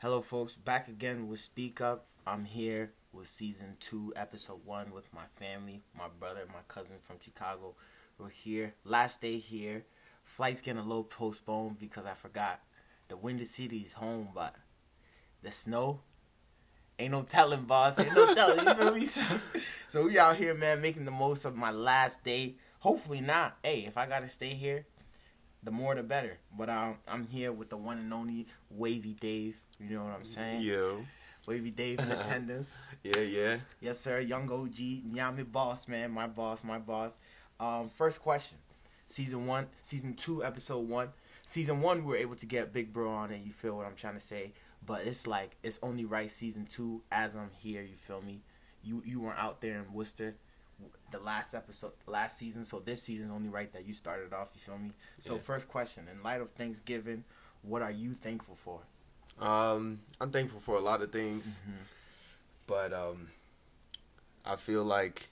Hello, folks. Back again with Speak Up. I'm here with season two, episode one, with my family, my brother, my cousin from Chicago. We're here. Last day here. Flight's getting a little postponed because I forgot. The Windy City is home, but the snow ain't no telling, boss. Ain't no telling. You feel me? So, so we out here, man, making the most of my last day. Hopefully not. Hey, if I gotta stay here, the more the better. But um, I'm here with the one and only Wavy Dave. You know what I'm saying? Yo. Wavy Dave in attendance. Yeah, yeah. Yes, sir. Young OG, Miami boss, man. My boss, my boss. Um, first question. Season one, season two, episode one. Season one, we were able to get Big Bro on it. You feel what I'm trying to say? But it's like it's only right. Season two, as I'm here, you feel me? You you weren't out there in Worcester, the last episode, last season. So this season's only right that you started off. You feel me? So Yeah. first question. In light of Thanksgiving, what are you thankful for? Um, I'm thankful for a lot of things, Mm-hmm. but um, I feel like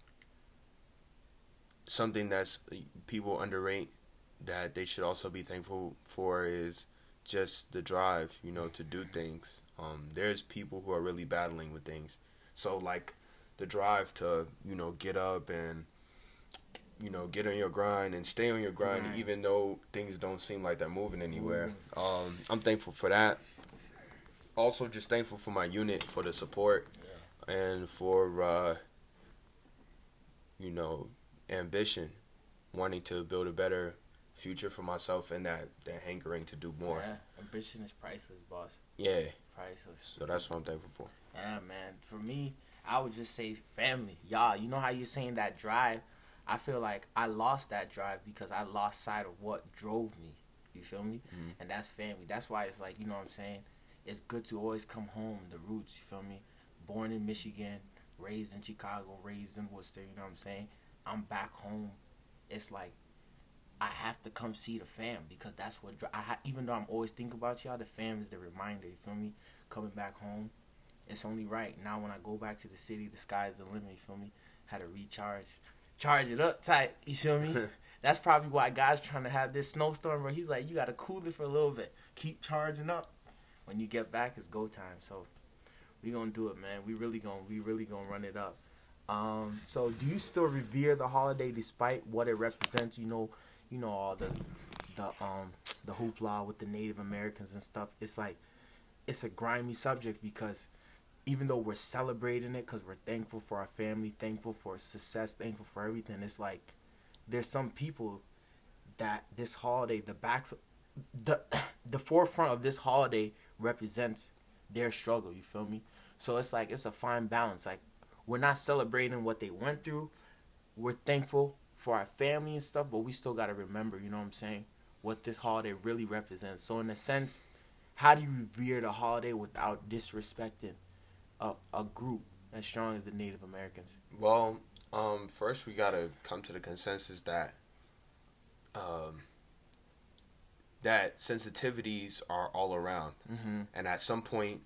something that's people underrate that they should also be thankful for is just the drive, you know, to do things. Um, there's people who are really battling with things, so like the drive to you know get up and you know get on your grind and stay on your grind Right. even though things don't seem like they're moving anywhere. Um, I'm thankful for that. Also, just thankful for my unit for the support and for uh, you know ambition, wanting to build a better future for myself and that that hankering to do more. Yeah, ambition is priceless, boss. Yeah, Priceless. so that's what I'm thankful for. Yeah, man. For me, I would just say family. Y'all, you know how you're saying that drive? I feel like I lost that drive because I lost sight of what drove me. You feel me? Mhm. And that's family. That's why it's like, you know what I'm saying? It's good to always come home, the roots, you feel me? Born in Michigan, raised in Chicago, raised in Worcester, you know what I'm saying? I'm back home. It's like I have to come see the fam because that's what I ha- even though I'm always thinking about y'all, the fam is the reminder, you feel me? Coming back home it's only right. Now when I go back to the city, the sky's the limit, you feel me? Had to recharge. Charge it up tight, you feel me? That's probably why God's trying to have this snowstorm where he's like, you gotta cool it for a little bit. Keep charging up. When you get back it's go time. So we gonna do it, man. We really gonna we really gonna run it up. Um so do you still revere the holiday despite what it represents? You know, you know all the the um the hoopla with the Native Americans and stuff. It's like it's a grimy subject because even though we're celebrating it because we're thankful for our family, thankful for success, thankful for everything, it's like there's some people that this holiday, the backs, the the forefront of this holiday represents their struggle. You feel me? So it's like it's a fine balance. Like we're not celebrating what they went through. We're thankful for our family and stuff, but we still gotta remember. You know what I'm saying? What this holiday really represents. So in a sense, how do you revere the holiday without disrespecting a, a group as strong as the Native Americans? Well, um, first we gotta come to the consensus that um, that sensitivities are all around, Mm-hmm. and at some point,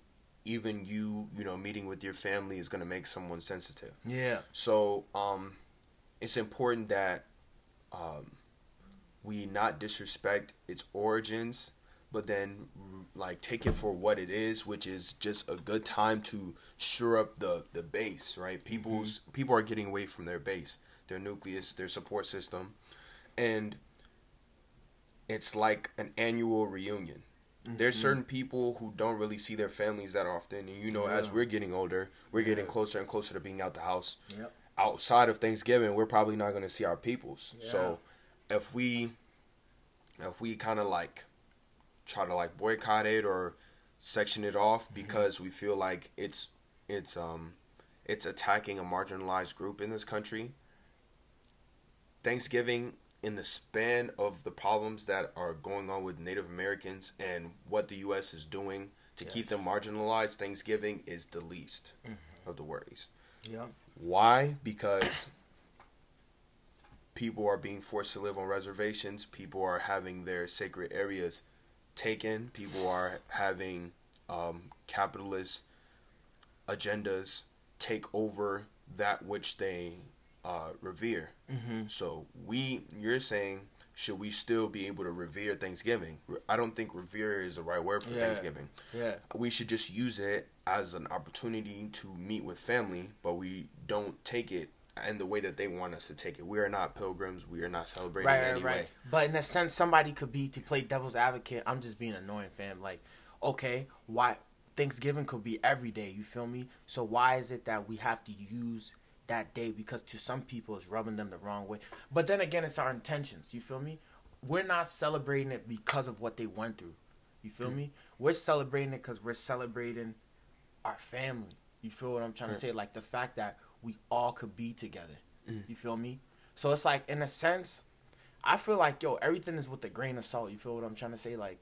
even you, you know, meeting with your family is gonna make someone sensitive. Yeah. So, um, it's important that um, we not disrespect its origins, but then like take it for what it is, which is just a good time to shore up the the base. Right? People's mm-hmm. people are getting away from their base, their nucleus, their support system, and it's like an annual reunion. There's mm-hmm. certain people who don't really see their families that often, and you know, as we're getting older, we're getting Yeah. closer and closer to being out the house Yep. outside of Thanksgiving, we're probably not going to see our peoples. So if we if we kind of like try to like boycott it or section it off because we feel like it's it's um it's attacking a marginalized group in this country, Thanksgiving in the span of the problems that are going on with Native Americans and what the US is doing to keep them marginalized, Thanksgiving is the least of the worries. Yep. Why? Because people are being forced to live on reservations. People are having their sacred areas taken. People are having um, capitalist agendas take over that which they uh, revere. Mm-hmm. So we, you're saying, should we still be able to revere Thanksgiving? I don't think revere is the right word for Yeah. Thanksgiving. Yeah. We should just use it as an opportunity to meet with family, but we don't take it in the way that they want us to take it. We are not pilgrims. We are not celebrating Right, right, any right. But in a sense, somebody could be to play devil's advocate. I'm just being annoying, fam. Like, okay, why Thanksgiving could be every day? You feel me? So why is it that we have to use that day? Because to some people, it's rubbing them the wrong way. But then again, it's our intentions. You feel me? We're not celebrating it because of what they went through. You feel mm. me? We're celebrating it because we're celebrating our family. You feel what I'm trying to say? Like the fact that we all could be together. Mm. You feel me? So it's like in a sense, I feel like yo, everything is with a grain of salt. You feel what I'm trying to say? Like,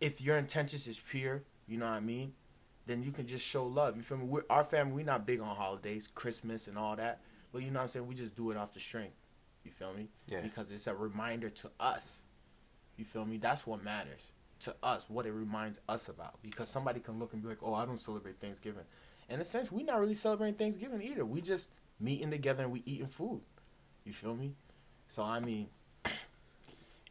if your intentions is pure, you know what I mean, then you can just show love. You feel me? We're, our family, we not big on holidays, Christmas and all that, but you know what I'm saying. We just do it off the string. You feel me? Yeah. Because it's a reminder to us. You feel me? That's what matters to us. What it reminds us about. Because somebody can look and be like, "Oh, I don't celebrate Thanksgiving." In a sense, we're not really celebrating Thanksgiving either. We just meeting together and we eating food. You feel me? So I mean,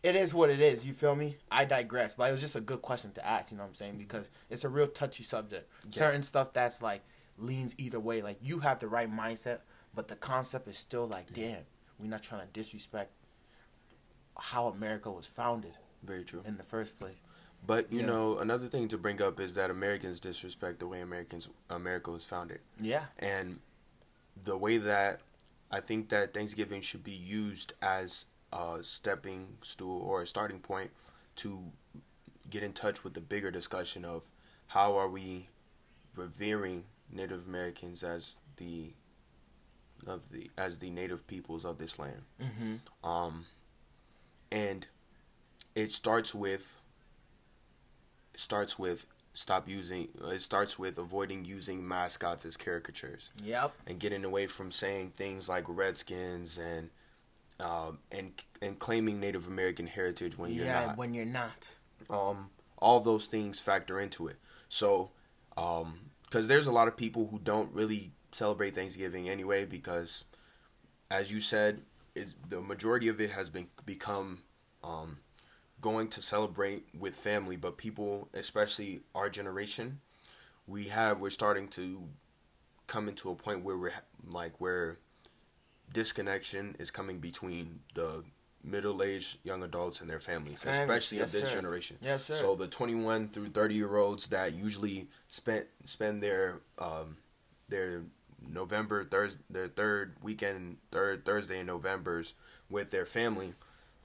it is what it is. You feel me? I digress, but it was just a good question to ask. You know what I'm saying? Because it's a real touchy subject. Yeah. Certain stuff that's like leans either way. Like you have the right mindset, but the concept is still like, damn, we're not trying to disrespect how America was founded Very true. in the first place. But you Yeah. know, another thing to bring up is that Americans disrespect the way Americans America was founded, Yeah. and the way that I think that Thanksgiving should be used as a stepping stool or a starting point to get in touch with the bigger discussion of how are we revering Native Americans as the of the as the native peoples of this land. Mm-hmm. Um, and it starts with it starts with stop using it starts with avoiding using mascots as caricatures Yep. and getting away from saying things like redskins and um, and and claiming Native American heritage when you're yeah, not when you're not. um, all those things factor into it. So, um because there's a lot of people who don't really celebrate Thanksgiving anyway, because, as you said, is the majority of it has been become um, going to celebrate with family, but people, especially our generation, we have we're starting to come into a point where we're like where disconnection is coming between the middle-aged young adults and their families, especially yes, of this sir. generation. Yes, sir. So the 21 through 30 year olds that usually spend spend their um, their November Thursday their third weekend third Thursday in November's with their family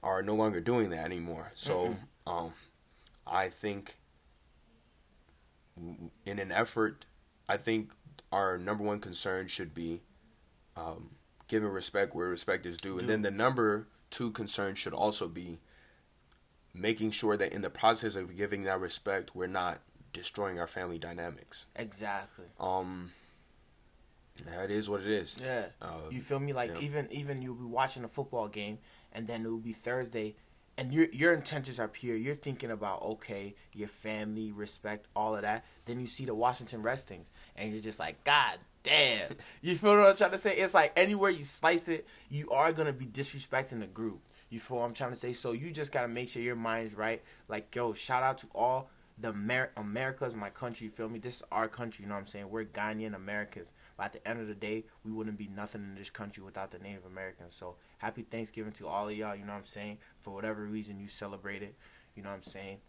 are no longer doing that anymore. So um, I think in an effort, I think our number one concern should be um, giving respect where respect is due, and then the number two concern should also be making sure that in the process of giving that respect, we're not destroying our family dynamics. Exactly. Um, that is what it is. Yeah. Uh, you feel me? Like yeah. even even you'll be watching a football game and then it will be Thursday and your your intentions are pure. You're thinking about okay, your family, respect, all of that. Then you see the Washington Redskins and you're just like, God damn. you feel what I'm trying to say? It's like anywhere you slice it, you are gonna be disrespecting the group. You feel what I'm trying to say? So you just gotta make sure your mind's right. Like, yo, shout out to all the Amer- America's my country. You feel me? This is our country. You know what I'm saying? We're Ghanaian Americans. But at the end of the day, we wouldn't be nothing in this country without the Native Americans. So happy Thanksgiving to all of y'all. You know what I'm saying? For whatever reason you celebrate it, you know what I'm saying?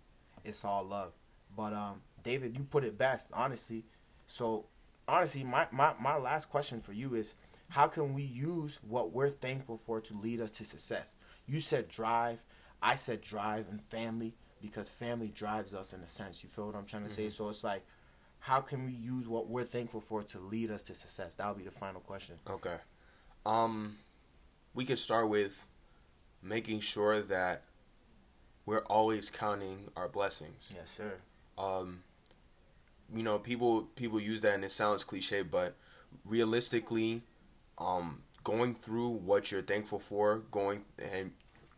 It's all love. But um, David, you put it best, honestly. So honestly, my, my, my last question for you is how can we use what we're thankful for to lead us to success? You said drive, I said drive and family because family drives us in a sense. You feel what I'm trying to say? So it's like, how can we use what we're thankful for to lead us to success? That would be the final question. Okay. Um, we could start with making sure that we're always counting our blessings. Yes, sir. Um, you know, people people use that and it sounds cliche, but realistically, um, going through what you're thankful for, going and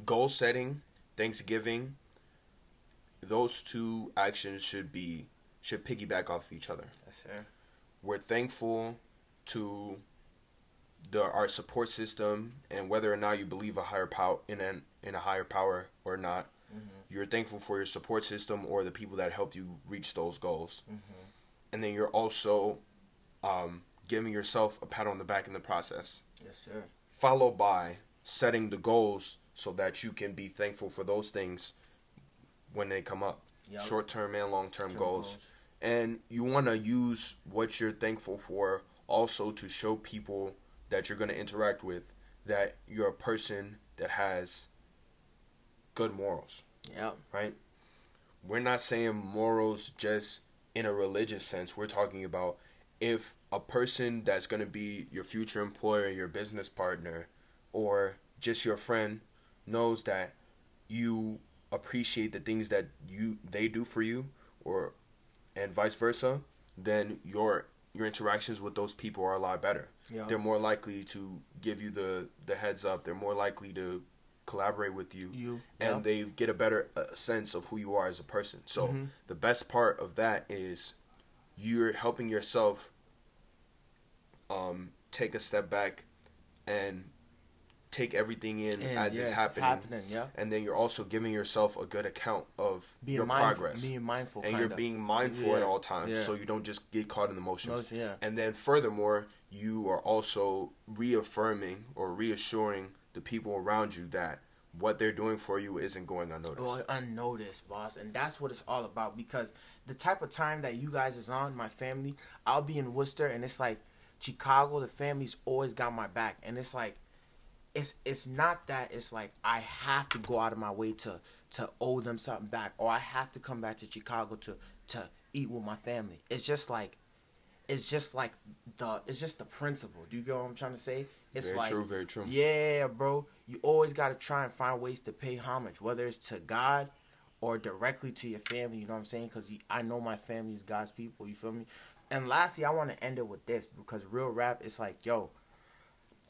goal setting, Thanksgiving, those two actions should be should piggyback off each other Yes, sir. we're thankful to the our support system and whether or not you believe a higher power in an in a higher power or not. Mm-hmm. You're thankful for your support system or the people that helped you reach those goals. Mm-hmm. And then you're also um, giving yourself a pat on the back in the process. Yes, sir. Followed by setting the goals so that you can be thankful for those things when they come up. Yep. Short term and long term goals. goals. And you want to use what you're thankful for also to show people that you're going to interact with that you're a person that has good morals. Yeah. Right? We're not saying morals just in a religious sense. We're talking about if a person that's going to be your future employer, your business partner, or just your friend knows that you appreciate the things that you they do for you or and vice versa, then your your interactions with those people are a lot better. Yeah. They're more likely to give you the the heads up. They're more likely to collaborate with you, you and yeah. they get a better uh, sense of who you are as a person. So mm-hmm. the best part of that is you're helping yourself um, take a step back and take everything in and, as yeah, it's happening. happening yeah. And then you're also giving yourself a good account of being your mindful, progress. Being mindful. And you're being mindful yeah. at all times so you don't just get caught in the motions. Motion, yeah. And then furthermore, you are also reaffirming or reassuring the people around you that what they're doing for you isn't going unnoticed. Oh, unnoticed, boss. And that's what it's all about because the type of time that you guys is on, my family, I'll be in Worcester and it's like Chicago, the family's always got my back. And it's like it's it's not that it's like I have to go out of my way to to owe them something back or I have to come back to Chicago to to eat with my family. It's just like it's just like the it's just the principle. Do you get what I'm trying to say? It's very like true, very true. Yeah, bro. You always got to try and find ways to pay homage, whether it's to God or directly to your family. You know what I'm saying? Because I know my family is God's people. You feel me? And lastly, I want to end it with this because real rap is like, yo,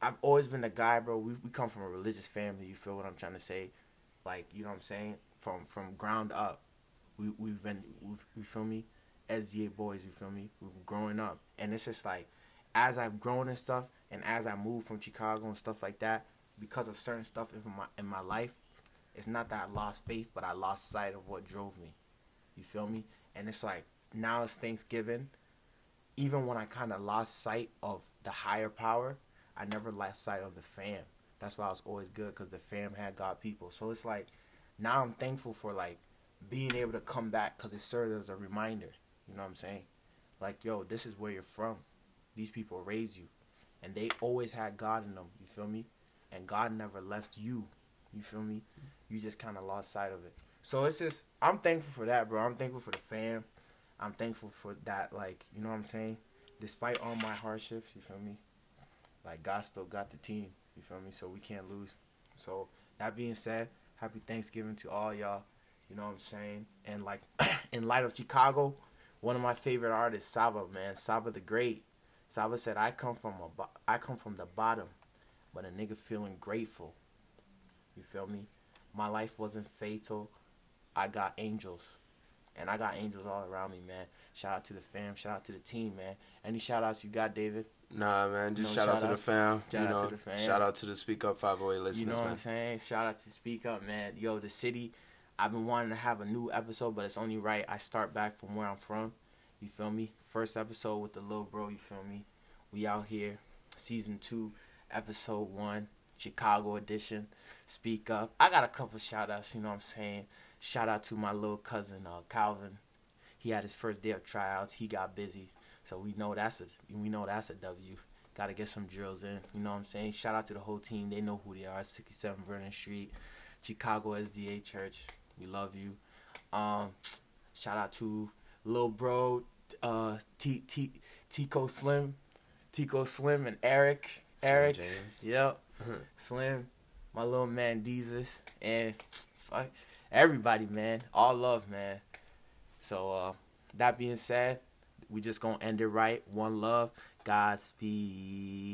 I've always been a guy, bro. We we come from a religious family. You feel what I'm trying to say? Like you know what I'm saying? From from ground up, we we've been we've, we feel me? As SDA boys, you feel me? We've been growing up, and it's just like as I've grown and stuff, and as I moved from Chicago and stuff like that, because of certain stuff in my in my life, it's not that I lost faith, but I lost sight of what drove me. You feel me? And it's like now it's Thanksgiving. Even when I kind of lost sight of the higher power, I never lost sight of the fam. That's why I was always good because the fam had God people. So it's like now I'm thankful for like being able to come back because it served as a reminder. You know what I'm saying? Like yo, this is where you're from. These people raised you, and they always had God in them. You feel me? And God never left you. You feel me? You just kind of lost sight of it. So it's just I'm thankful for that, bro. I'm thankful for the fam. I'm thankful for that. Like you know what I'm saying? Despite all my hardships, you feel me? Like God still got the team. You feel me? So we can't lose. So that being said, happy Thanksgiving to all y'all. You know what I'm saying? And like in light of Chicago, one of my favorite artists, Saba, man, Saba the Great. Saba said, "I come from a, I come from the bottom, but a nigga feeling grateful." You feel me? My life wasn't fatal. I got angels, and I got angels all around me, man. Shout out to the fam. Shout out to the team, man. Any shout outs you got, David? Nah, man. Just shout, shout, out to the fam. Shout you know, out to the fam. Shout out to the Speak Up 508 listeners. You know what man. I'm saying? Shout out to Speak Up, man. Yo, the city. I've been wanting to have a new episode, but it's only right I start back from where I'm from. You feel me? First episode with the little bro. You feel me? We out here, season two, episode one, Chicago edition. Speak Up. I got a couple shout outs. You know what I'm saying? Shout out to my little cousin, uh, Calvin. He had his first day of tryouts. He got busy. So we know that's a we know that's a W. Got to get some drills in. You know what I'm saying? Shout out to the whole team. They know who they are. 67 Vernon Street, Chicago SDA Church. We love you. Um, shout out to little bro, uh, T T Tico Slim, Tico Slim and Eric. Slim Eric James. Yep. Slim, my little man Jesus, and fuck everybody, man. All love, man. So uh, that being said. We just gonna end it right. One love. Godspeed.